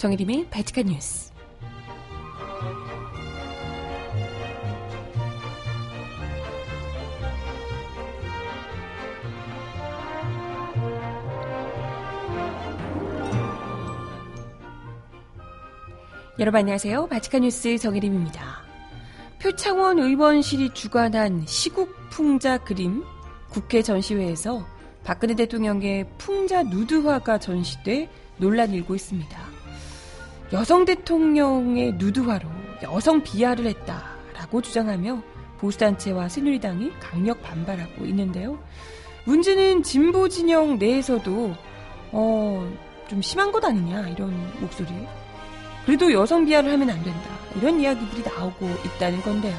정혜림의 바지카 뉴스. 여러분 안녕하세요. 바치카 뉴스 정혜림입니다. 표창원 의원실이 주관한 시국 풍자 그림 국회 전시회에서 박근혜 대통령의 풍자 누드화가 전시돼 논란이 일고 있습니다. 여성 대통령의 누드화로 여성 비하를 했다라고 주장하며 보수단체와 새누리당이 강력 반발하고 있는데요. 문제는 진보 진영 내에서도 어, 좀 심한 것 아니냐 이런 목소리 그래도 여성 비하를 하면 안 된다. 이런 이야기들이 나오고 있다는 건데요.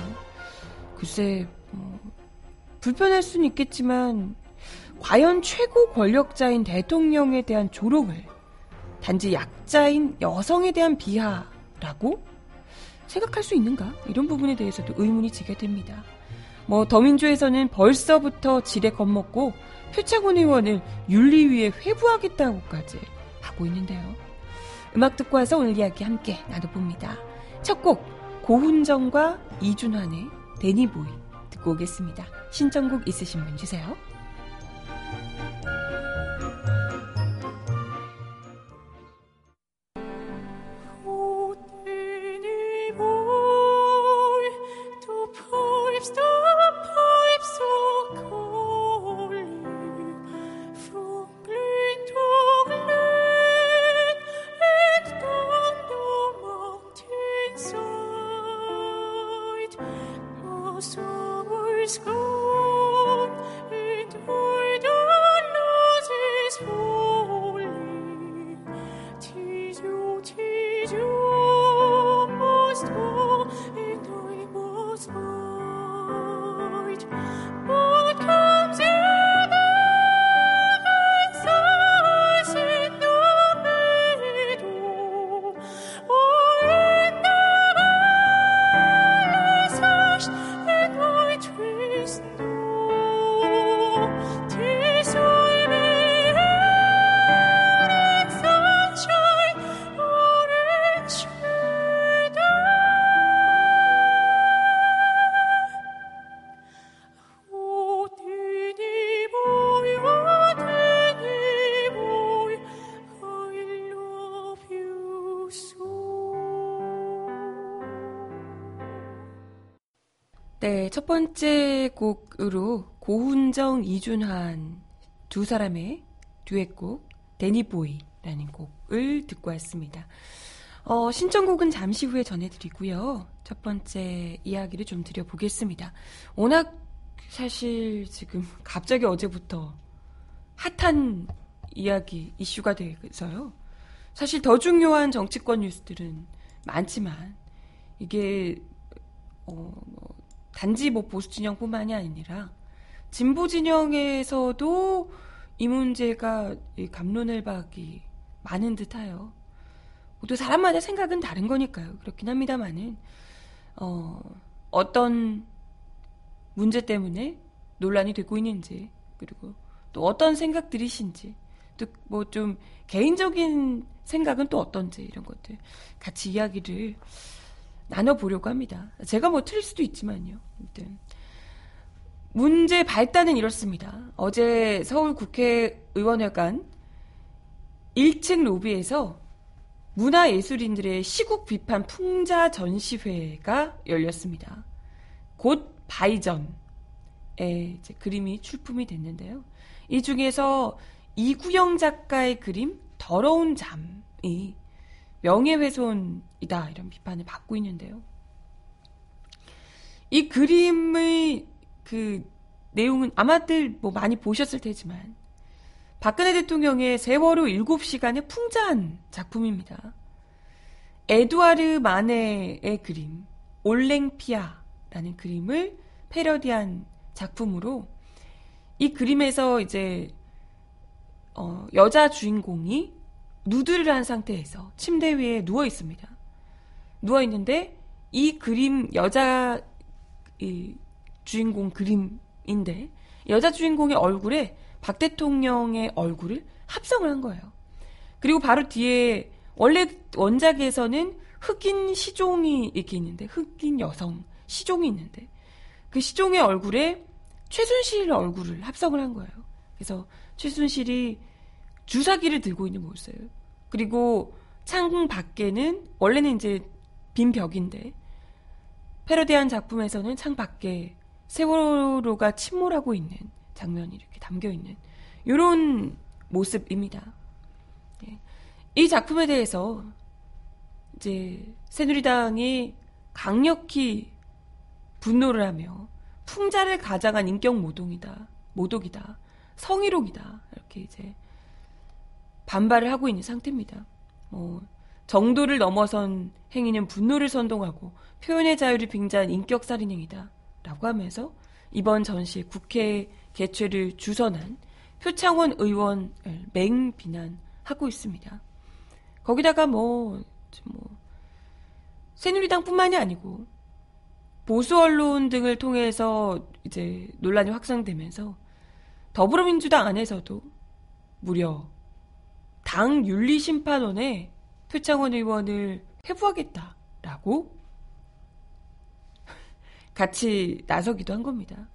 글쎄, 뭐, 불편할 수는 있겠지만, 과연 최고 권력자인 대통령에 대한 조롱을 단지 약자인 여성에 대한 비하라고 생각할 수 있는가? 이런 부분에 대해서도 의문이 지게 됩니다. 뭐, 더민주에서는 벌써부터 지레 겁먹고 표창원 의원을 윤리위에 회부하겠다고까지 하고 있는데요. 음악 듣고 와서 오늘 이야기 함께 나눠봅니다. 첫 곡 고훈정과 이준환의 데니보이 듣고 오겠습니다. 신청곡 있으신 분 주세요. 첫 번째 곡으로 고훈정, 이준환 두 사람의 듀엣곡 데니보이라는 곡을 듣고 왔습니다. 어, 신청곡은 잠시 후에 전해드리고요. 첫 번째 이야기를 좀 드려보겠습니다. 워낙 사실 지금 갑자기 어제부터 핫한 이야기, 이슈가 돼서요. 사실 더 중요한 정치권 뉴스들은 많지만 이게 어, 뭐 단지 뭐 보수 진영뿐만이 아니라 진보 진영에서도 이 문제가 감론을 박이 많은 듯해요. 모두 사람마다 생각은 다른 거니까요. 그렇긴 합니다만은 어, 어떤 문제 때문에 논란이 되고 있는지 그리고 또 어떤 생각들이신지 또 뭐 좀 개인적인 생각은 또 어떤지 이런 것들 같이 이야기를 나눠보려고 합니다. 제가 뭐 틀릴 수도 있지만요. 아무튼. 문제 발단은 이렇습니다. 어제 서울 국회의원회관 1층 로비에서 문화예술인들의 시국 비판 풍자 전시회가 열렸습니다. 곧 바이전에 이제 그림이 출품이 됐는데요. 이 중에서 이구영 작가의 그림 더러운 잠이 명예훼손이다 이런 비판을 받고 있는데요. 이 그림의 그 내용은 아마들 뭐 많이 보셨을 테지만 박근혜 대통령의 세월호 7시간의 풍자한 작품입니다. 에두아르 마네의 그림 올랭피아라는 그림을 패러디한 작품으로 이 그림에서 이제 어, 여자 주인공이 누드를 한 상태에서 침대 위에 누워 있습니다. 누워 있는데 이 그림 여자 이 주인공 그림인데 여자 주인공의 얼굴에 박 대통령의 얼굴을 합성을 한 거예요. 그리고 바로 뒤에 원래 원작에서는 흑인 시종이 이렇게 있는데 흑인 여성 시종이 있는데 그 시종의 얼굴에 최순실 얼굴을 합성을 한 거예요. 그래서 최순실이 주사기를 들고 있는 모습이에요. 그리고 창 밖에는 원래는 이제 빈 벽인데 패러디한 작품에서는 창 밖에 세월호가 침몰하고 있는 장면이 이렇게 담겨 있는 이런 모습입니다. 예. 이 작품에 대해서 이제 새누리당이 강력히 분노를 하며 풍자를 가장한 인격 모독이다, 모독이다, 성희롱이다 이렇게 이제 반발을 하고 있는 상태입니다. 뭐 정도를 넘어선 행위는 분노를 선동하고 표현의 자유를 빙자한 인격살인 행위다 라고 하면서 이번 전시 국회 개최를 주선한 표창원 의원을 맹비난하고 있습니다. 거기다가 뭐, 뭐 새누리당 뿐만이 아니고 보수 언론 등을 통해서 이제 논란이 확산되면서 더불어민주당 안에서도 무려 당 윤리심판원에 표창원 의원을 회부하겠다라고 같이 나서기도 한 겁니다.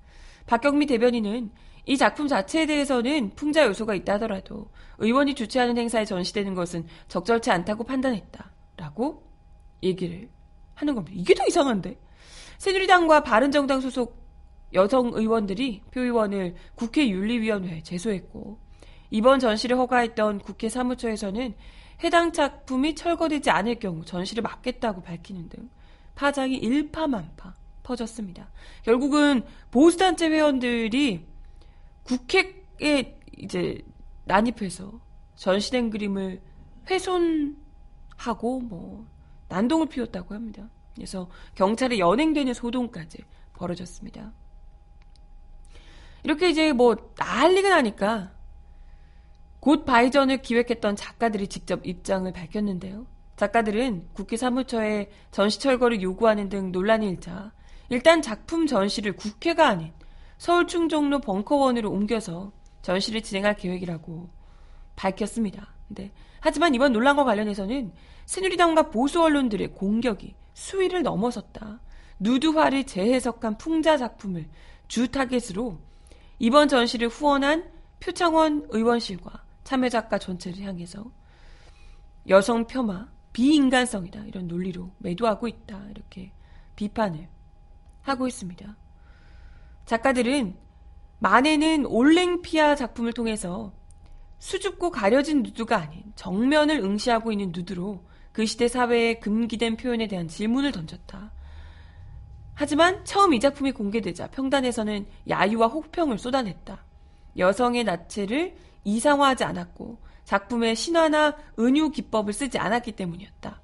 박경미 대변인은 이 작품 자체에 대해서는 풍자 요소가 있다 하더라도 의원이 주최하는 행사에 전시되는 것은 적절치 않다고 판단했다라고 얘기를 하는 겁니다. 이게 더 이상한데? 새누리당과 바른정당 소속 여성 의원들이 표 의원을 국회 윤리위원회에 제소했고 이번 전시를 허가했던 국회 사무처에서는 해당 작품이 철거되지 않을 경우 전시를 막겠다고 밝히는 등 파장이 일파만파 퍼졌습니다. 결국은 보수단체 회원들이 국회에 이제 난입해서 전시된 그림을 훼손하고 뭐 난동을 피웠다고 합니다. 그래서 경찰에 연행되는 소동까지 벌어졌습니다. 이렇게 이제 뭐 난리가 나니까 곧 바이전을 기획했던 작가들이 직접 입장을 밝혔는데요. 작가들은 국회 사무처에 전시 철거를 요구하는 등 논란이 일자 일단 작품 전시를 국회가 아닌 서울 충정로 벙커원으로 옮겨서 전시를 진행할 계획이라고 밝혔습니다. 네. 하지만 이번 논란과 관련해서는 새누리당과 보수 언론들의 공격이 수위를 넘어섰다. 누드화를 재해석한 풍자 작품을 주 타겟으로 이번 전시를 후원한 표창원 의원실과 참여작가 전체를 향해서 여성 폄하, 비인간성이다 이런 논리로 매도하고 있다 이렇게 비판을 하고 있습니다. 작가들은 만에는 올랭피아 작품을 통해서 수줍고 가려진 누드가 아닌 정면을 응시하고 있는 누드로 그 시대 사회의 금기된 표현에 대한 질문을 던졌다. 하지만 처음 이 작품이 공개되자 평단에서는 야유와 혹평을 쏟아냈다. 여성의 나체를 이상화하지 않았고 작품의 신화나 은유 기법을 쓰지 않았기 때문이었다.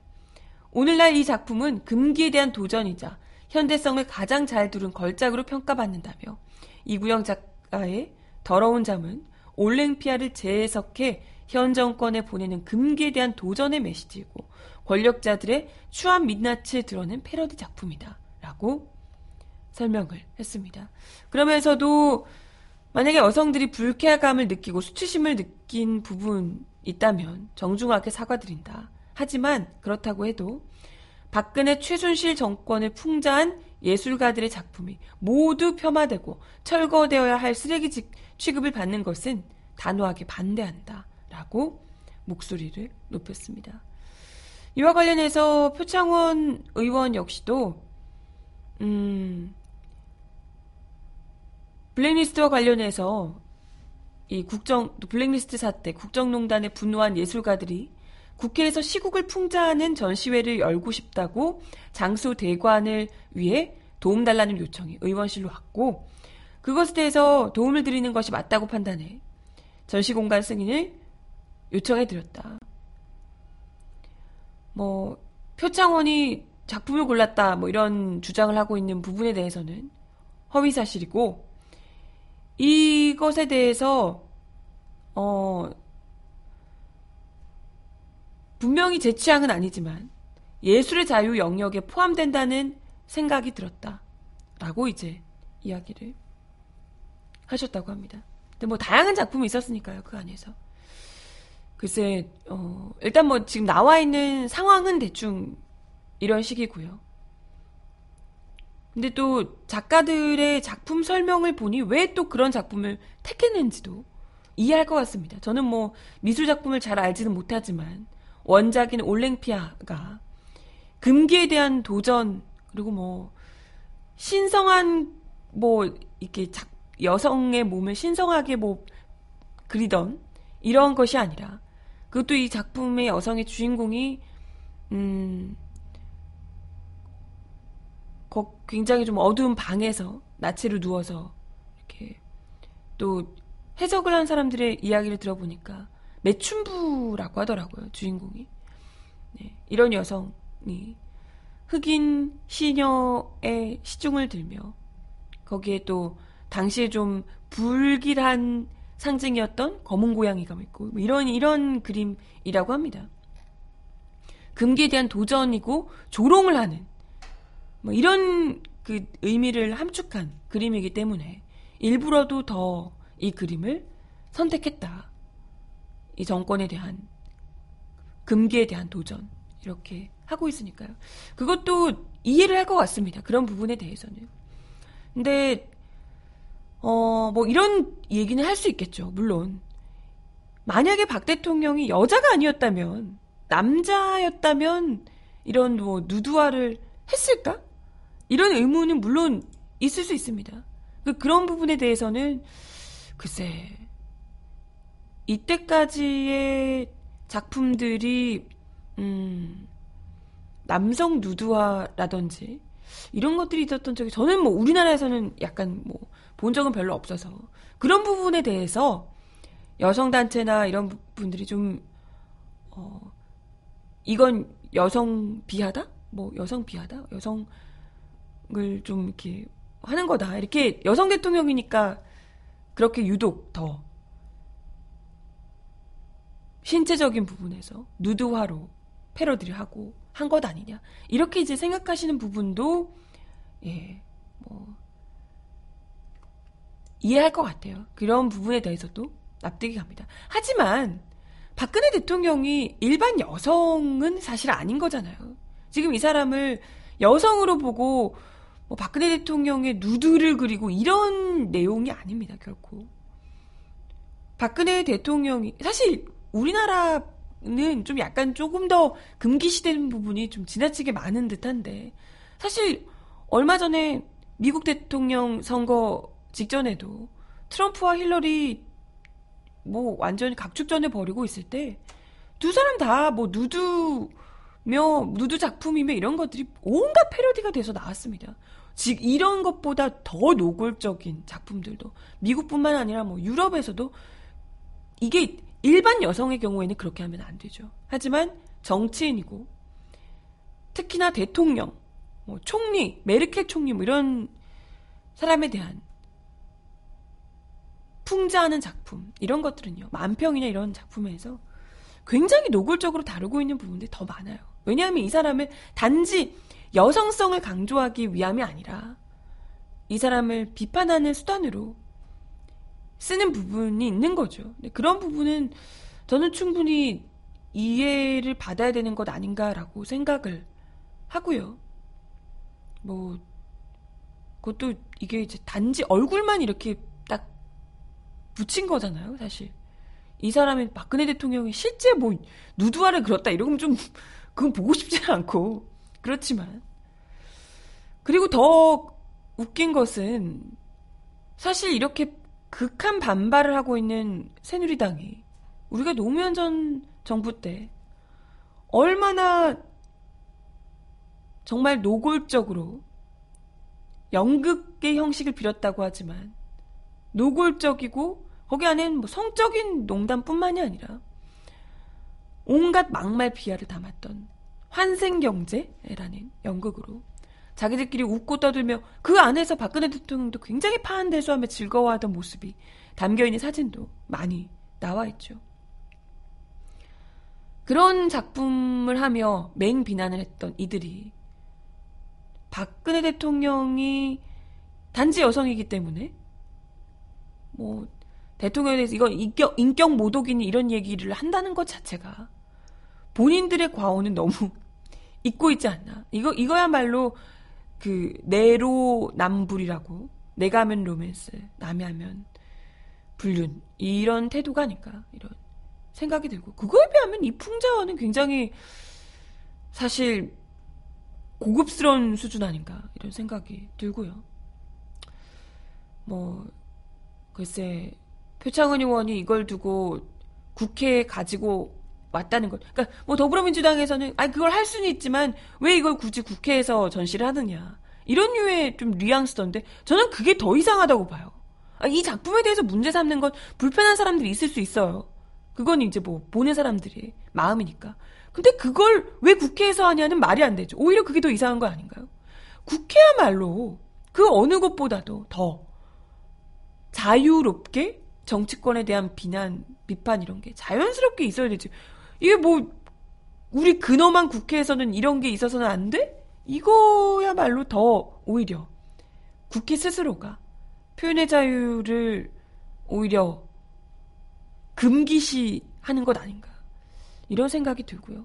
오늘날 이 작품은 금기에 대한 도전이자 현대성을 가장 잘 두른 걸작으로 평가받는다며 이구영 작가의 더러운 잠은 올랭피아를 재해석해 현 정권에 보내는 금기에 대한 도전의 메시지이고 권력자들의 추한 민낯을 드러낸 패러디 작품이다. 라고 설명을 했습니다. 그러면서도 만약에 여성들이 불쾌감을 느끼고 수치심을 느낀 부분 있다면 정중하게 사과드린다. 하지만 그렇다고 해도 박근혜 최순실 정권을 풍자한 예술가들의 작품이 모두 폄하되고 철거되어야 할 쓰레기 취급을 받는 것은 단호하게 반대한다. 라고 목소리를 높였습니다. 이와 관련해서 표창원 의원 역시도, 음, 블랙리스트와 관련해서 이 국정, 블랙리스트 사태, 국정농단에 분노한 예술가들이 국회에서 시국을 풍자하는 전시회를 열고 싶다고 장소 대관을 위해 도움 달라는 요청이 의원실로 왔고 그것에 대해서 도움을 드리는 것이 맞다고 판단해 전시 공간 승인을 요청해 드렸다. 뭐 표창원이 작품을 골랐다 뭐 이런 주장을 하고 있는 부분에 대해서는 허위 사실이고 이것에 대해서 어 분명히 제 취향은 아니지만 예술의 자유 영역에 포함된다는 생각이 들었다. 라고 이제 이야기를 하셨다고 합니다. 근데 뭐 다양한 작품이 있었으니까요, 그 안에서. 글쎄, 어, 일단 뭐 지금 나와 있는 상황은 대충 이런 식이고요. 근데 또 작가들의 작품 설명을 보니 왜 또 그런 작품을 택했는지도 이해할 것 같습니다. 저는 뭐 미술 작품을 잘 알지는 못하지만 원작인 올랭피아가 금기에 대한 도전 그리고 뭐 신성한 뭐 이렇게 작, 여성의 몸을 신성하게 뭐 그리던 이런 것이 아니라 그것도 이 작품의 여성의 주인공이 음 굉장히 좀 어두운 방에서 나체로 누워서 이렇게 또 해석을 한 사람들의 이야기를 들어보니까 매춘부라고 하더라고요 주인공이 네, 이런 여성이 흑인 시녀의 시중을 들며 거기에 또 당시에 좀 불길한 상징이었던 검은 고양이가 있고 뭐 이런 이런 그림이라고 합니다. 금기에 대한 도전이고 조롱을 하는 뭐 이런 그 의미를 함축한 그림이기 때문에 일부러도 더 이 그림을 선택했다. 이 정권에 대한 금기에 대한 도전 이렇게 하고 있으니까요. 그것도 이해를 할 것 같습니다. 그런 부분에 대해서는. 근데 어, 뭐 이런 얘기는 할 수 있겠죠. 물론. 만약에 박 대통령이 여자가 아니었다면, 남자였다면, 이런 뭐 누드화를 했을까? 이런 의문은 물론 있을 수 있습니다. 그, 그런 부분에 대해서는, 글쎄, 이때까지의 작품들이, 음, 남성 누드화라든지, 이런 것들이 있었던 적이, 저는 뭐 우리나라에서는 약간 뭐, 본 적은 별로 없어서 그런 부분에 대해서 여성 단체나 이런 분들이 좀, 어, 이건 여성 비하다? 뭐, 여성 비하다? 여성 을 좀 이렇게 하는 거다. 이렇게 여성 대통령이니까 그렇게 유독 더 신체적인 부분에서 누드화로 패러디를 하고 한 것 아니냐. 이렇게 이제 생각하시는 부분도, 예, 뭐, 이해할 것 같아요. 그런 부분에 대해서도 납득이 갑니다. 하지만 박근혜 대통령이 일반 여성은 사실 아닌 거잖아요. 지금 이 사람을 여성으로 보고 뭐 박근혜 대통령의 누드를 그리고 이런 내용이 아닙니다, 결코. 박근혜 대통령이 사실 우리나라는 좀 약간 조금 더 금기시되는 부분이 좀 지나치게 많은 듯한데 사실 얼마 전에 미국 대통령 선거 직전에도 트럼프와 힐러리 뭐 완전히 각축전을 벌이고 있을 때 두 사람 다 뭐 누드며 누드 작품이며 이런 것들이 온갖 패러디가 돼서 나왔습니다. 즉 이런 것보다 더 노골적인 작품들도 미국뿐만 아니라 뭐 유럽에서도 이게 일반 여성의 경우에는 그렇게 하면 안 되죠. 하지만 정치인이고 특히나 대통령, 뭐 총리, 메르켈 총리 뭐 이런 사람에 대한 풍자하는 작품 이런 것들은요 만평이나 이런 작품에서 굉장히 노골적으로 다루고 있는 부분들이 더 많아요. 왜냐하면 이 사람을 단지 여성성을 강조하기 위함이 아니라 이 사람을 비판하는 수단으로 쓰는 부분이 있는 거죠. 그런 부분은 저는 충분히 이해를 받아야 되는 것 아닌가라고 생각을 하고요. 뭐 그것도 이게 이제 단지 얼굴만 이렇게 붙인 거잖아요, 사실. 이 사람이 박근혜 대통령이 실제 뭐 누드화를 그렸다 이러면 좀 그건 보고 싶지는 않고 그렇지만. 그리고 더 웃긴 것은 사실 이렇게 극한 반발을 하고 있는 새누리당이 우리가 노무현 전 정부 때 얼마나 정말 노골적으로 연극의 형식을 빌었다고 하지만 노골적이고 거기 안에는 뭐 성적인 농담뿐만이 아니라 온갖 막말 비하를 담았던 환생경제라는 연극으로 자기들끼리 웃고 떠들며 그 안에서 박근혜 대통령도 굉장히 파한대소하며 즐거워하던 모습이 담겨있는 사진도 많이 나와 있죠. 그런 작품을 하며 맹 비난을 했던 이들이 박근혜 대통령이 단지 여성이기 때문에 뭐 대통령에 대해서 이거 인격, 인격 모독이니 이런 얘기를 한다는 것 자체가 본인들의 과오는 너무 잊고 있지 않나. 이거, 이거야말로 그, 내로남불이라고. 내가 하면 로맨스, 남이 하면 불륜. 이런 태도가 아닐까. 이런 생각이 들고. 그거에 비하면 이 풍자와는 굉장히 사실 고급스러운 수준 아닌가. 이런 생각이 들고요. 뭐, 글쎄, 표창원 의원이 이걸 두고 국회에 가지고 왔다는 것. 그러니까 뭐 더불어민주당에서는 아 그걸 할 수는 있지만 왜 이걸 굳이 국회에서 전시를 하느냐. 이런 류의 좀 뉘앙스던데 저는 그게 더 이상하다고 봐요. 아, 이 작품에 대해서 문제 삼는 건 불편한 사람들이 있을 수 있어요. 그건 이제 뭐 보는 사람들의 마음이니까. 근데 그걸 왜 국회에서 하냐는 말이 안 되죠. 오히려 그게 더 이상한 거 아닌가요? 국회야말로 그 어느 것보다도 더 자유롭게 정치권에 대한 비난, 비판 이런 게 자연스럽게 있어야 되지. 이게 뭐 우리 근엄한 국회에서는 이런 게 있어서는 안 돼? 이거야말로 더 오히려 국회 스스로가 표현의 자유를 오히려 금기시 하는 것 아닌가 이런 생각이 들고요.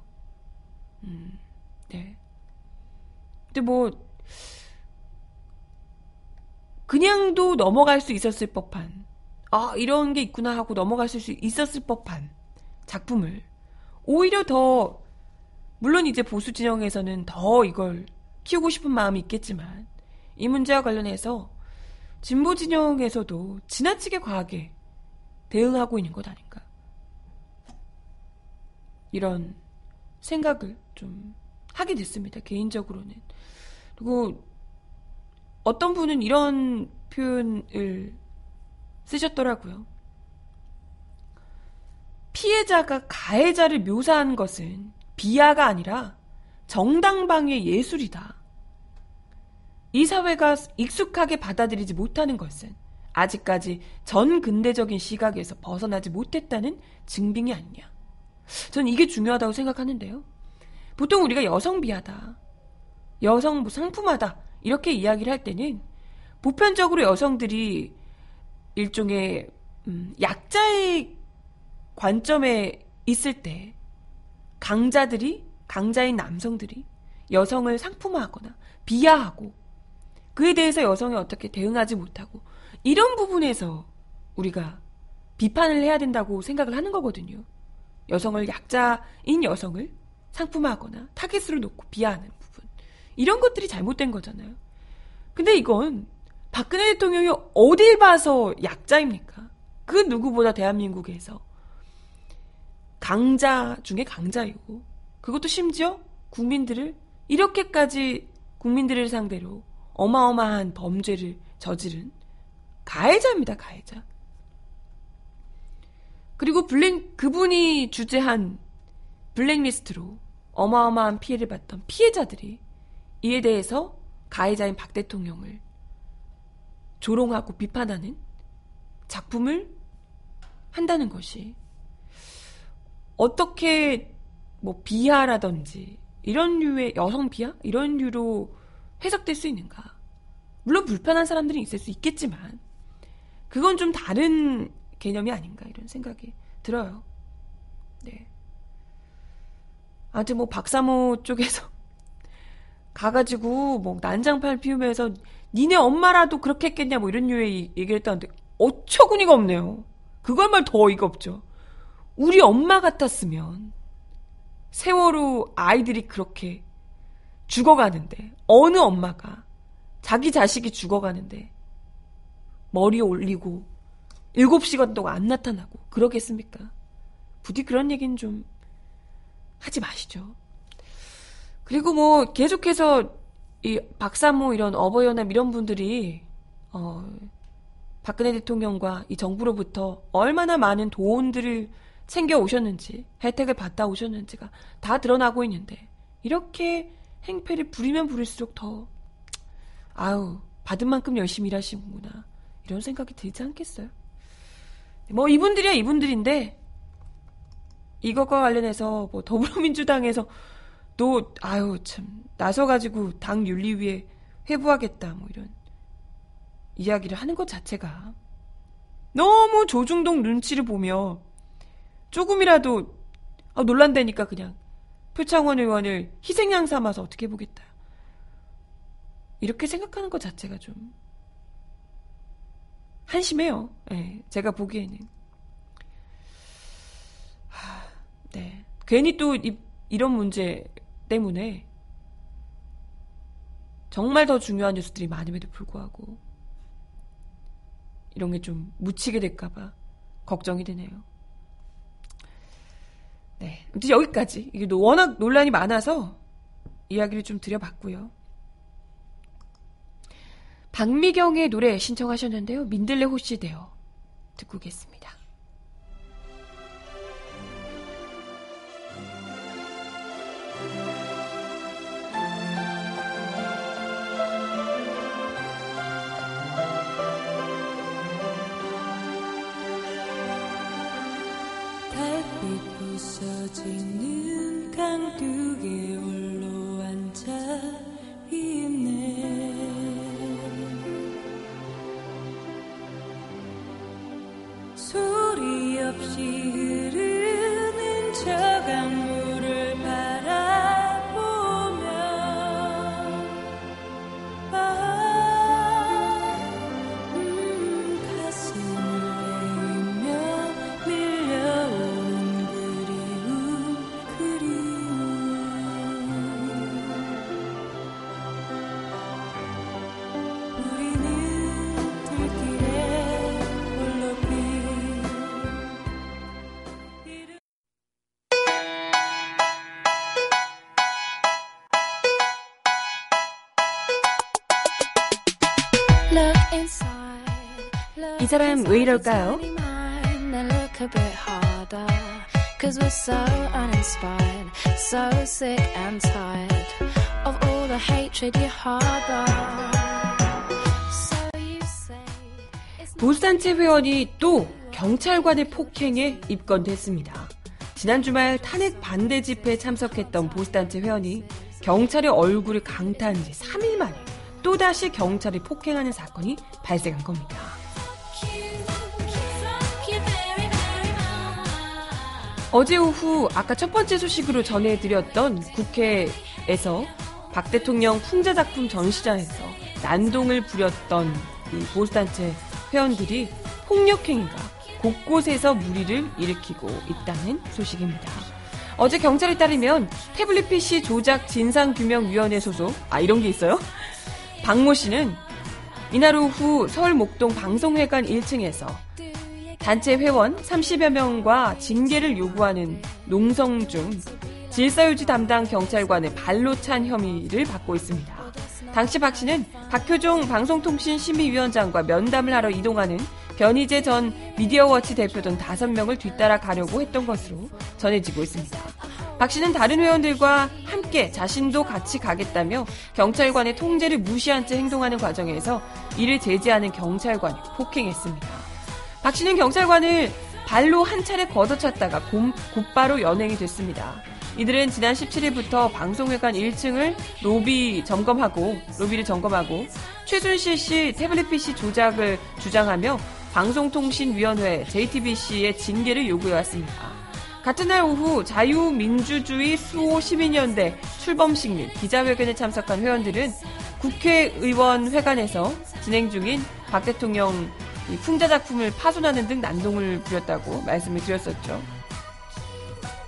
음, 네. 근데 뭐 그냥도 넘어갈 수 있었을 법한 아, 이런 게 있구나 하고 넘어갔을 수 있었을 법한 작품을 오히려 더 물론 이제 보수 진영에서는 더 이걸 키우고 싶은 마음이 있겠지만 이 문제와 관련해서 진보 진영에서도 지나치게 과하게 대응하고 있는 것 아닌가. 이런 생각을 좀 하게 됐습니다. 개인적으로는. 그리고 어떤 분은 이런 표현을 쓰셨더라고요. 피해자가 가해자를 묘사한 것은 비하가 아니라 정당방의 예술이다. 이 사회가 익숙하게 받아들이지 못하는 것은 아직까지 전 근대적인 시각에서 벗어나지 못했다는 증빙이 아니냐. 저는 이게 중요하다고 생각하는데요. 보통 우리가 여성 비하다, 여성 뭐 상품하다 이렇게 이야기를 할 때는 보편적으로 여성들이 일종의 음, 약자의 관점에 있을 때 강자들이 강자인 남성들이 여성을 상품화하거나 비하하고 그에 대해서 여성이 어떻게 대응하지 못하고 이런 부분에서 우리가 비판을 해야 된다고 생각을 하는 거거든요. 여성을 약자인 여성을 상품화하거나 타겟으로 놓고 비하하는 부분. 이런 것들이 잘못된 거잖아요. 근데 이건 박근혜 대통령이 어딜 봐서 약자입니까? 그 누구보다 대한민국에서 강자 중에 강자이고 그것도 심지어 국민들을 이렇게까지 국민들을 상대로 어마어마한 범죄를 저지른 가해자입니다, 가해자. 그리고 블랙, 그분이 주재한 블랙리스트로 어마어마한 피해를 봤던 피해자들이 이에 대해서 가해자인 박 대통령을 조롱하고 비판하는 작품을 한다는 것이 어떻게 뭐 비하라든지 이런 류의 여성 비하 이런 류로 해석될 수 있는가? 물론 불편한 사람들이 있을 수 있겠지만 그건 좀 다른 개념이 아닌가 이런 생각이 들어요. 네. 아무튼 뭐 박사모 쪽에서 가가지고 뭐 난장판 피우면서 니네 엄마라도 그렇게 했겠냐 뭐 이런 류의 얘기를 했다는데 어처구니가 없네요. 그걸 말더 어이가 없죠. 우리 엄마 같았으면 세월호 아이들이 그렇게 죽어가는데 어느 엄마가 자기 자식이 죽어가는데 머리 올리고 7시간 동안 안 나타나고 그러겠습니까? 부디 그런 얘기는 좀 하지 마시죠. 그리고 뭐 계속해서 이 박사모 이런 어버이연합 이런 분들이 어 박근혜 대통령과 이 정부로부터 얼마나 많은 돈들을 챙겨 오셨는지 혜택을 받다 오셨는지가 다 드러나고 있는데 이렇게 행패를 부리면 부릴수록 더 아우 받은 만큼 열심히 일하시는구나 이런 생각이 들지 않겠어요? 뭐 이분들이야 이분들인데 이것과 관련해서 뭐 더불어민주당에서 또 아유 참 나서가지고 당 윤리위에 회부하겠다 뭐 이런 이야기를 하는 것 자체가 너무 조중동 눈치를 보며 조금이라도 아, 논란되니까 그냥 표창원 의원을 희생양 삼아서 어떻게 해보겠다. 이렇게 생각하는 것 자체가 좀 한심해요. 네, 제가 보기에는. 하, 네. 괜히 또 이, 이런 문제 때문에 정말 더 중요한 뉴스들이 많음에도 불구하고 이런 게 좀 묻히게 될까봐 걱정이 되네요. 네. 아무튼 여기까지. 이게 워낙 논란이 많아서 이야기를 좀 드려봤고요. 박미경의 노래 신청하셨는데요. 민들레 호시되어 듣고 계십니다. 강둑에 홀 이 사람 왜 이럴까요? Cause we're so uninspired, so sick and tired of all the hatred you harbor. So you say it's 보수단체 회원이 또 경찰관의 폭행에 입건됐습니다. 지난 주말 탄핵 반대 집회에 참석했던 보수단체 회원이 경찰의 얼굴을 강타한 지 3일 만에 또다시 경찰이 폭행하는 사건이 발생한 겁니다. 어제 오후 아까 첫 번째 소식으로 전해드렸던 국회에서 박 대통령 풍자 작품 전시장에서 난동을 부렸던 이 보수단체 회원들이 폭력행위가 곳곳에서 무리를 일으키고 있다는 소식입니다. 어제 경찰에 따르면 태블릿 PC 조작 진상규명위원회 소속, 아, 이런 게 있어요? 박모 씨는 이날 오후 서울 목동 방송회관 1층에서 단체 회원 30여 명과 징계를 요구하는 농성 중 질서유지 담당 경찰관의 발로 찬 혐의를 받고 있습니다. 당시 박 씨는 박효종 방송통신심의위원장과 면담을 하러 이동하는 변희재 전 미디어워치 대표 등 5명을 뒤따라 가려고 했던 것으로 전해지고 있습니다. 박 씨는 다른 회원들과 함께 자신도 같이 가겠다며 경찰관의 통제를 무시한 채 행동하는 과정에서 이를 제지하는 경찰관이 폭행했습니다. 박 씨는 경찰관을 발로 한 차례 걷어찼다가 곰- 곧바로 연행이 됐습니다. 이들은 지난 17일부터 방송회관 1층을 로비 점검하고 로비를 점검하고 최순실 씨 태블릿 PC 조작을 주장하며 방송통신위원회 JTBC의 징계를 요구해왔습니다. 같은 날 오후 자유민주주의 수호 시민연대 출범식 및 기자회견에 참석한 회원들은 국회의원 회관에서 진행 중인 박 대통령 이 풍자 작품을 파손하는 등 난동을 부렸다고 말씀을 드렸었죠.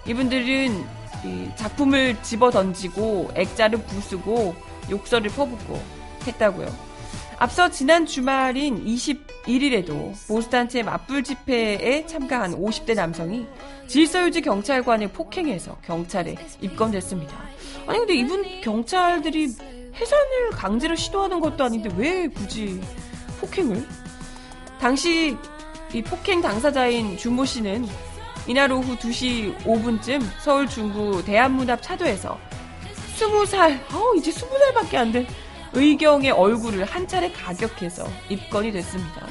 이분들은 이 작품을 집어 던지고 액자를 부수고 욕설을 퍼붓고 했다고요. 앞서 지난 주말인 21일에도 보수단체 맞불 집회에 참가한 50대 남성이 질서유지 경찰관을 폭행해서 경찰에 입건됐습니다. 아니 근데 이분 경찰들이 해산을 강제로 시도하는 것도 아닌데 왜 굳이 폭행을? 당시 이 폭행 당사자인 준모 씨는 이날 오후 2시 5분쯤 서울 중구 대한문 앞 차도에서 20살, 어, 이제 20살밖에 안 된 의경의 얼굴을 한 차례 가격해서 입건이 됐습니다.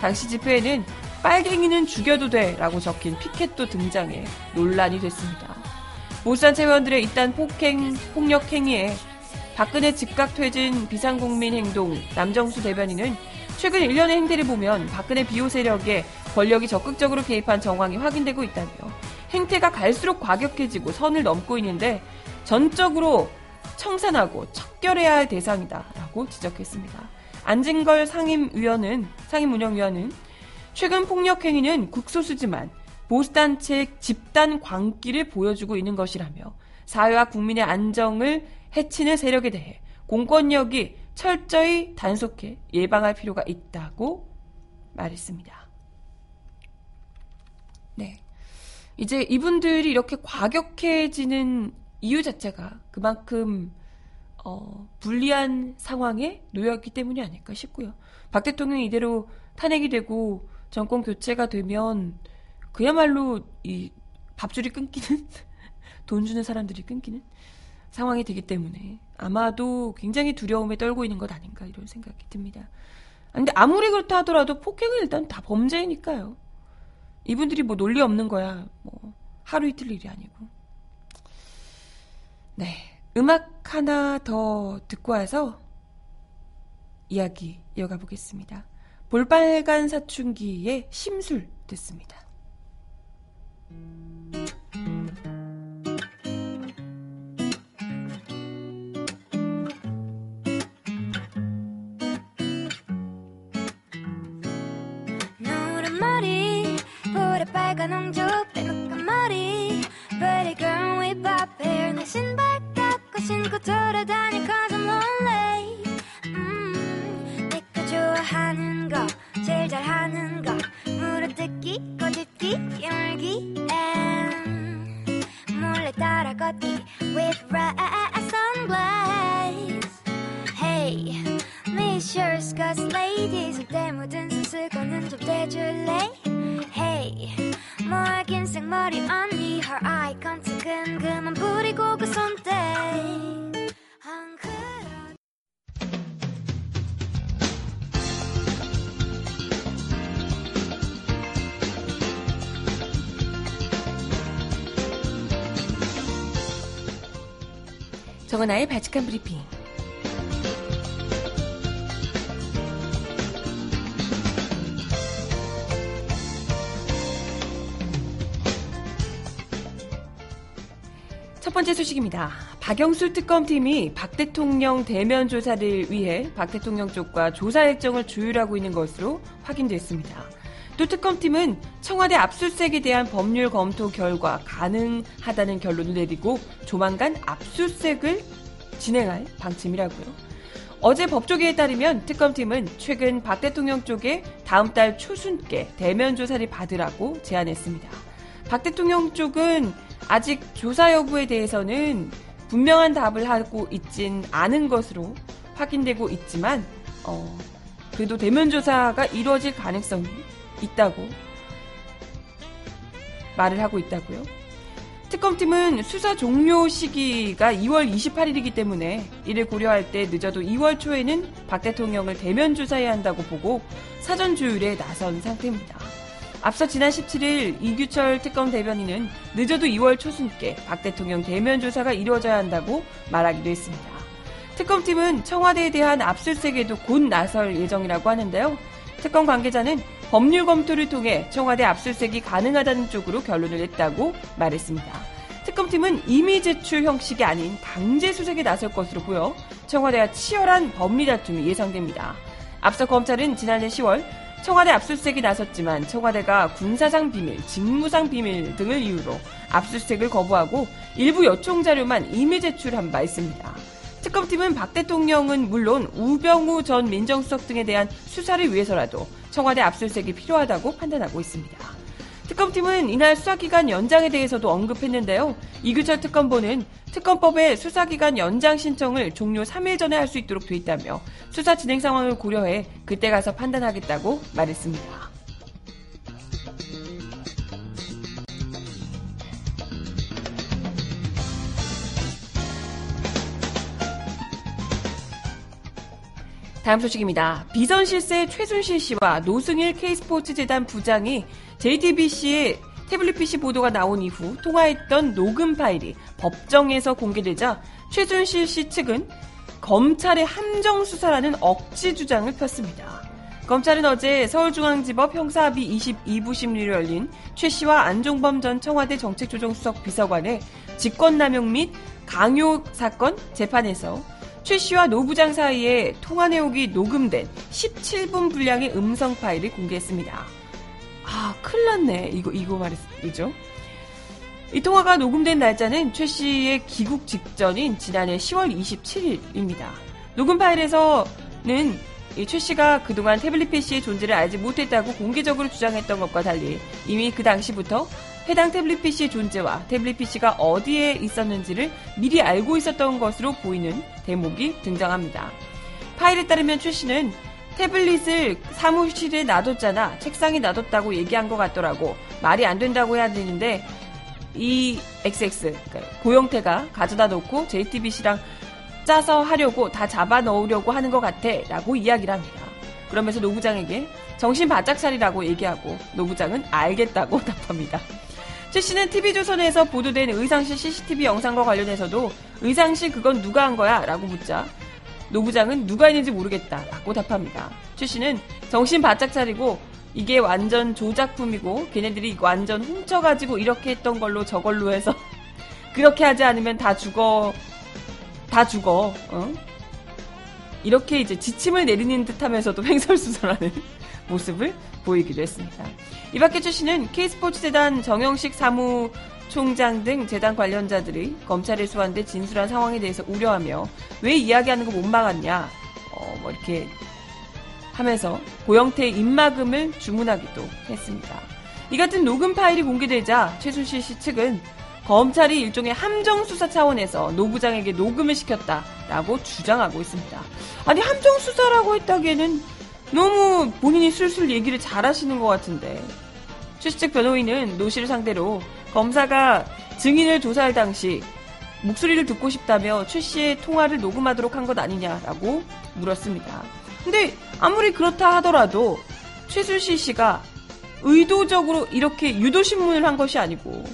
당시 집회에는 빨갱이는 죽여도 돼 라고 적힌 피켓도 등장해 논란이 됐습니다. 보수단체 회원들의 이딴 폭행, 폭력 행위에 박근혜 즉각 퇴진 비상국민 행동 남정수 대변인은 최근 일련의 행태를 보면 박근혜 비호 세력의 권력이 적극적으로 개입한 정황이 확인되고 있다며 행태가 갈수록 과격해지고 선을 넘고 있는데 전적으로 청산하고 척결해야 할 대상이다라고 지적했습니다. 안진걸 상임위원은 상임운영위원은 최근 폭력 행위는 국소수지만 보수단체 집단 광기를 보여주고 있는 것이라며 사회와 국민의 안정을 해치는 세력에 대해 공권력이 철저히 단속해 예방할 필요가 있다고 말했습니다. 네. 이제 이분들이 이렇게 과격해지는 이유 자체가 그만큼 어, 불리한 상황에 놓여있기 때문이 아닐까 싶고요. 박 대통령이 이대로 탄핵이 되고 정권 교체가 되면 그야말로 이 밥줄이 끊기는 돈 주는 사람들이 끊기는 상황이 되기 때문에 아마도 굉장히 두려움에 떨고 있는 것 아닌가 이런 생각이 듭니다. 근데 아무리 그렇다 하더라도 폭행은 일단 다 범죄니까요. 이분들이 뭐 논리 없는 거야. 뭐 하루 이틀 일이 아니고. 네. 음악 하나 더 듣고 와서 이야기 이어가 보겠습니다. 볼빨간 사춘기의 심술 듣습니다. 노 볼에 빨간 옹주 빼놓은 머리 Pretty girl with pop hair 내 신발 깎고 신고 돌아다닐 cause 정은아의 바칙한 브리핑. 첫 번째 소식입니다. 박영수 특검팀이 박 대통령 대면 조사를 위해 박 대통령 쪽과 조사 일정을 조율하고 있는 것으로 확인됐습니다. 또 특검팀은 청와대 압수수색에 대한 법률 검토 결과 가능하다는 결론을 내리고 조만간 압수수색을 진행할 방침이라고요. 어제 법조계에 따르면 특검팀은 최근 박 대통령 쪽에 다음 달 초순께 대면 조사를 받으라고 제안했습니다. 박 대통령 쪽은 아직 조사 여부에 대해서는 분명한 답을 하고 있진 않은 것으로 확인되고 있지만 어, 그래도 대면 조사가 이루어질 가능성이 있다고 말을 하고 있다고요. 특검팀은 수사 종료 시기가 2월 28일이기 때문에 이를 고려할 때 늦어도 2월 초에는 박 대통령을 대면 조사해야 한다고 보고 사전 조율에 나선 상태입니다. 앞서 지난 17일 이규철 특검 대변인은 늦어도 2월 초순께 박 대통령 대면 조사가 이루어져야 한다고 말하기도 했습니다. 특검팀은 청와대에 대한 압수수색에도 곧 나설 예정이라고 하는데요. 특검 관계자는 법률 검토를 통해 청와대 압수수색이 가능하다는 쪽으로 결론을 냈다고 말했습니다. 특검팀은 이미 제출 형식이 아닌 강제 수색에 나설 것으로 보여 청와대와 치열한 법리 다툼이 예상됩니다. 앞서 검찰은 지난해 10월 청와대 압수수색이 나섰지만 청와대가 군사상 비밀, 직무상 비밀 등을 이유로 압수수색을 거부하고 일부 요청 자료만 이미 제출한 바 있습니다. 특검팀은 박 대통령은 물론 우병우 전 민정수석 등에 대한 수사를 위해서라도 청와대 압수수색이 필요하다고 판단하고 있습니다. 특검팀은 이날 수사기간 연장에 대해서도 언급했는데요. 이규철 특검보는 특검법의 수사기간 연장 신청을 종료 3일 전에 할 수 있도록 돼 있다며 수사 진행 상황을 고려해 그때 가서 판단하겠다고 말했습니다. 다음 소식입니다. 비선 실세 최순실 씨와 노승일 K스포츠 재단 부장이 JTBC의 태블릿 PC 보도가 나온 이후 통화했던 녹음 파일이 법정에서 공개되자 최순실 씨 측은 검찰의 함정 수사라는 억지 주장을 폈습니다. 검찰은 어제 서울중앙지법 형사합의 22부 심리로 열린 최 씨와 안종범 전 청와대 정책조정수석 비서관의 직권남용 및 강요 사건 재판에서 최 씨와 노 부장 사이에 통화 내역이 녹음된 17분 분량의 음성 파일을 공개했습니다. 아, 큰일 났네. 이거, 이거 말이죠. 이 통화가 녹음된 날짜는 최 씨의 귀국 직전인 지난해 10월 27일입니다. 녹음 파일에서는 최 씨가 그동안 태블릿 PC의 존재를 알지 못했다고 공개적으로 주장했던 것과 달리 이미 그 당시부터 해당 태블릿 PC의 존재와 태블릿 PC가 어디에 있었는지를 미리 알고 있었던 것으로 보이는 대목이 등장합니다. 파일에 따르면 최 씨는 태블릿을 사무실에 놔뒀잖아. 책상에 놔뒀다고 얘기한 것 같더라고. 말이 안 된다고 해야 되는데 이 XX 그러니까 고영태가 가져다 놓고 JTBC랑 짜서 하려고 다 잡아 넣으려고 하는 것 같아 라고 이야기를 합니다. 그러면서 노부장에게 정신 바짝 차리라고 얘기하고 노부장은 알겠다고 답합니다. 최 씨는 TV조선에서 보도된 의상실 CCTV 영상과 관련해서도 의상실 그건 누가 한 거야? 라고 묻자 노부장은 누가 했는지 모르겠다 라고 답합니다. 최 씨는 정신 바짝 차리고 이게 완전 조작품이고 걔네들이 완전 훔쳐가지고 이렇게 했던 걸로 저걸로 해서 그렇게 하지 않으면 다 죽어 다 죽어. 어? 이렇게 이제 지침을 내리는 듯하면서도 횡설수설하는 모습을 보이기도 했습니다. 이 밖에 출신은 K스포츠 재단 정영식 사무 총장 등 재단 관련자들이 검찰에 소환돼 진술한 상황에 대해서 우려하며 왜 이야기하는 거 못 막았냐, 어, 뭐 이렇게 하면서 고영태의 입막음을 주문하기도 했습니다. 이 같은 녹음 파일이 공개되자 최순실 씨 측은 검찰이 일종의 함정수사 차원에서 노 부장에게 녹음을 시켰다라고 주장하고 있습니다. 아니 함정수사라고 했다기에는 너무 본인이 술술 얘기를 잘 하시는 것 같은데 최측 변호인은 노 씨를 상대로 검사가 증인을 조사할 당시 목소리를 듣고 싶다며 최 씨의 통화를 녹음하도록 한 것 아니냐라고 물었습니다. 근데 아무리 그렇다 하더라도 최순실 씨가 의도적으로 이렇게 유도신문을 한 것이 아니고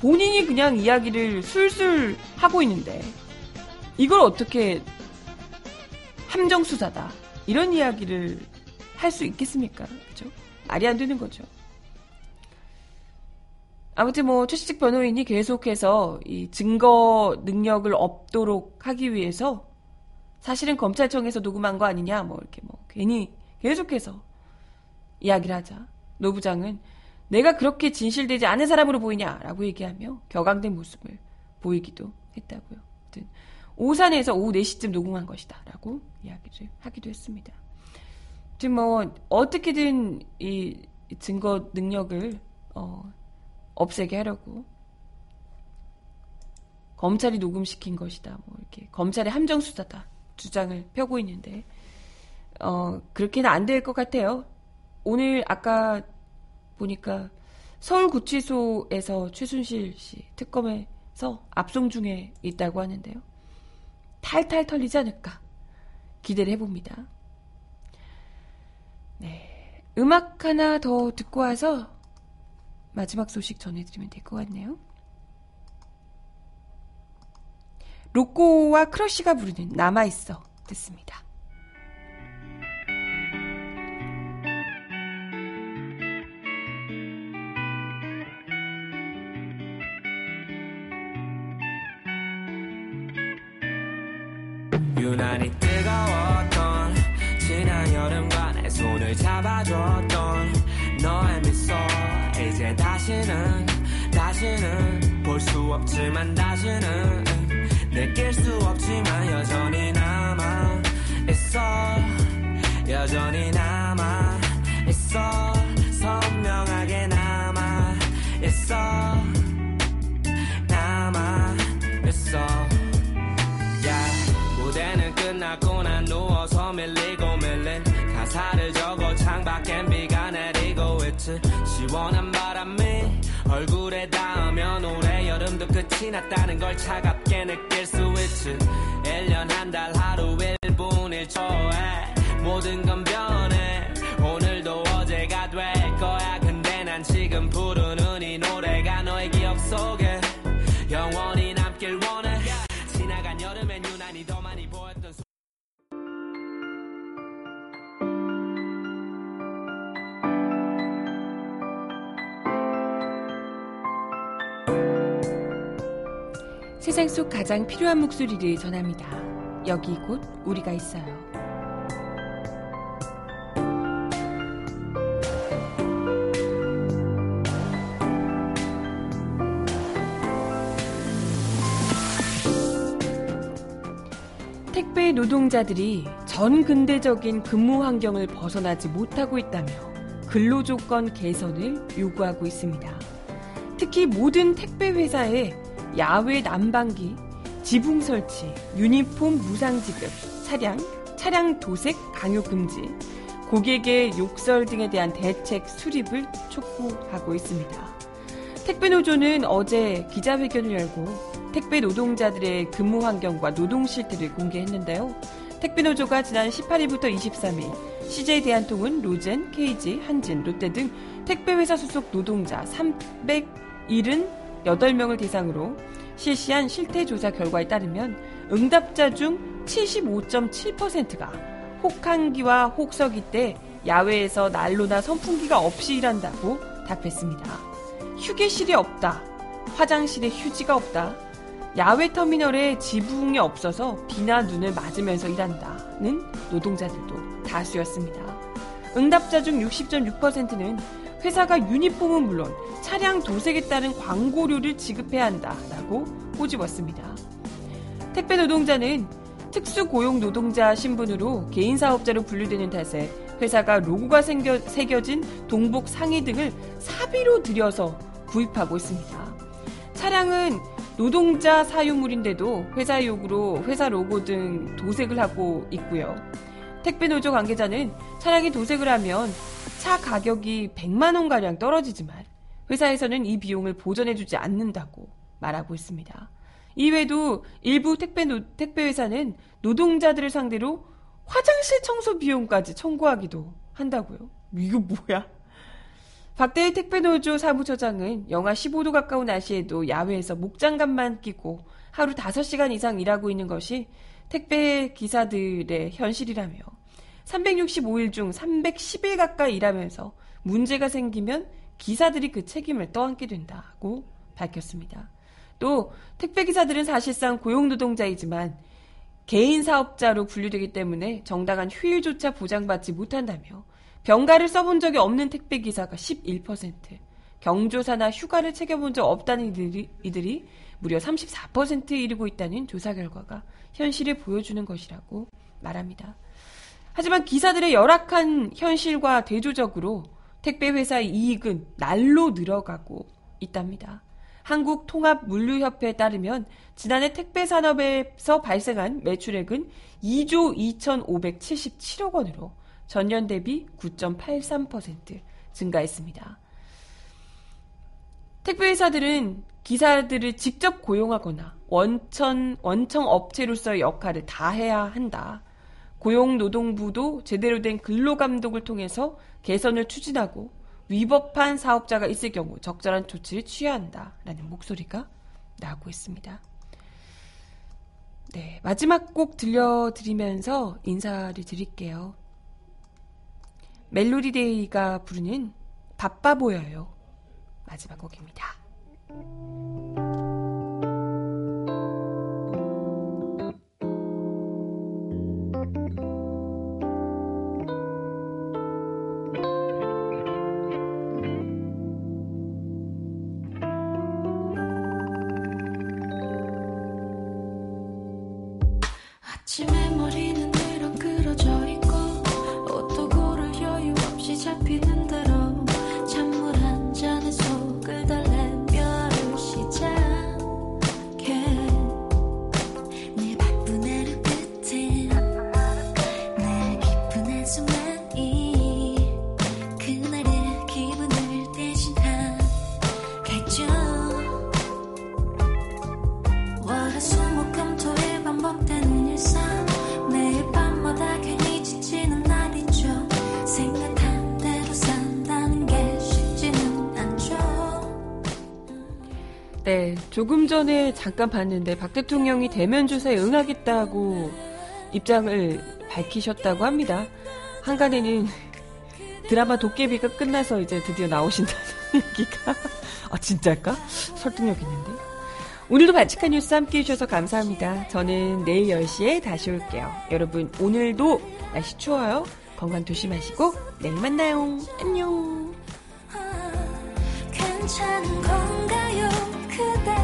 본인이 그냥 이야기를 술술 하고 있는데 이걸 어떻게 함정 수사다 이런 이야기를 할 수 있겠습니까? 그죠? 말이 안 되는 거죠. 아무튼 뭐 최시직 변호인이 계속해서 이 증거 능력을 없도록 하기 위해서 사실은 검찰청에서 녹음한 거 아니냐 뭐 이렇게 뭐 괜히 계속해서 이야기를 하자 노 부장은 내가 그렇게 진실되지 않은 사람으로 보이냐라고 얘기하며 격앙된 모습을 보이기도 했다고요. 오산에서 오후 4시쯤 녹음한 것이다라고 이야기를 하기도 했습니다. 지금 뭐 어떻게든 이 증거 능력을 어, 없애게 하려고 검찰이 녹음시킨 것이다. 뭐 이렇게 검찰의 함정 수사다 주장을 펴고 있는데 어, 그렇게는 안 될 것 같아요. 오늘 아까 보니까 서울구치소에서 최순실 씨 특검에서 압송 중에 있다고 하는데요. 탈탈 털리지 않을까 기대를 해봅니다. 네. 음악 하나 더 듣고 와서 마지막 소식 전해드리면 될 것 같네요. 로꼬와 크러쉬가 부르는 남아있어 듣습니다. 유난히 뜨거웠던 지난 여름과 내 손을 잡아줬던 너의 미소. 이제 다시는 다시는 볼 수 없지만 다시는 느낄 수 없지만 여전히 남아 있어. 여전히 남아 있어. 선명하게 남아 있어 끝났고 난 누워서 밀리고 밀린 가사를 적어 창밖엔 비가 내리고 있지. 시원한 바람이 얼굴에 닿으면 올해 여름도 끝이 났다는 걸 차갑게 느낄 수 있지. 1년 한 달 하루 1분 1초에 모든 건 변해. 오늘도 어제가 될 거야. 근데 난 지금 부르는 이 노래가 너의 기억 속에 영원히 세상 속 가장 필요한 목소리를 전합니다. 여기 곧 우리가 있어요. 택배 노동자들이 전 근대적인 근무 환경을 벗어나지 못하고 있다며 근로 조건 개선을 요구하고 있습니다. 특히 모든 택배 회사에 야외 난방기, 지붕 설치, 유니폼 무상 지급, 차량, 차량 도색 강요 금지, 고객의 욕설 등에 대한 대책 수립을 촉구하고 있습니다. 택배 노조는 어제 기자회견을 열고 택배 노동자들의 근무 환경과 노동 실태를 공개했는데요. 택배 노조가 지난 18일부터 23일 CJ 대한통운, 로젠, KG, 한진, 롯데 등 택배 회사 소속 노동자 378명을 대상으로 실시한 실태 조사 결과에 따르면 응답자 중 75.7%가 혹한기와 혹서기 때 야외에서 난로나 선풍기가 없이 일한다고 답했습니다. 휴게실이 없다. 화장실에 휴지가 없다. 야외 터미널에 지붕이 없어서 비나 눈을 맞으면서 일한다는 노동자들도 다수였습니다. 응답자 중 60.6%는 회사가 유니폼은 물론 차량 도색에 따른 광고료를 지급해야 한다라고 꼬집었습니다. 택배 노동자는 특수고용 노동자 신분으로 개인 사업자로 분류되는 탓에 회사가 로고가 생겨, 새겨진 동복 상의 등을 사비로 들여서 구입하고 있습니다. 차량은 노동자 사유물인데도 회사 요구로 회사 로고 등 도색을 하고 있고요. 택배 노조 관계자는 차량이 도색을 하면 차 가격이 100만 원가량 떨어지지만 회사에서는 이 비용을 보전해주지 않는다고 말하고 있습니다. 이외에도 일부 택배, 노, 택배 회사는 노동자들을 상대로 화장실 청소 비용까지 청구하기도 한다고요. 이거 뭐야? 박대희 택배노조 사무처장은 영하 15도 가까운 날씨에도 야외에서 목장갑만 끼고 하루 5시간 이상 일하고 있는 것이 택배 기사들의 현실이라며 365일 중 310일 가까이 일하면서 문제가 생기면 기사들이 그 책임을 떠안게 된다고 밝혔습니다. 또 택배 기사들은 사실상 고용노동자이지만 개인 사업자로 분류되기 때문에 정당한 휴일조차 보장받지 못한다며 병가를 써본 적이 없는 택배 기사가 11%, 경조사나 휴가를 챙겨본 적 없다는 이들이, 이들이 무려 34% 이르고 있다는 조사 결과가 현실을 보여주는 것이라고 말합니다. 하지만 기사들의 열악한 현실과 대조적으로 택배 회사의 이익은 날로 늘어가고 있답니다. 한국통합물류협회에 따르면 지난해 택배 산업에서 발생한 매출액은 2조 2,577억 원으로 전년 대비 9.83% 증가했습니다. 택배회사들은 기사들을 직접 고용하거나 원천, 원청 업체로서의 역할을 다 해야 한다. 고용노동부도 제대로 된 근로감독을 통해서 개선을 추진하고 위법한 사업자가 있을 경우 적절한 조치를 취해야 한다라는 목소리가 나오고 있습니다. 네, 마지막 곡 들려드리면서 인사를 드릴게요. 멜로디데이가 부르는 바빠 보여요. 마지막 곡입니다. 조금 전에 잠깐 봤는데 박 대통령이 대면 조사에 응하겠다고 입장을 밝히셨다고 합니다. 한간에는 드라마 도깨비가 끝나서 이제 드디어 나오신다는 얘기가 아 진짜일까? 설득력 있는데 오늘도 반칙한 뉴스 함께 해주셔서 감사합니다. 저는 내일 10시에 다시 올게요. 여러분 오늘도 날씨 추워요. 건강 조심하시고 내일 만나요. 안녕. 아, 괜찮은 건가요? 그대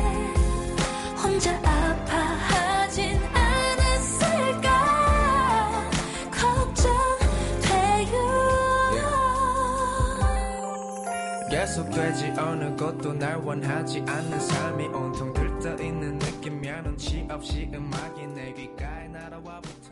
어느 것도 날 원하지 않는 삶이 온통 들떠있는 느낌이야. 눈치 없이 음악이 내 귀가에 날아와 붙어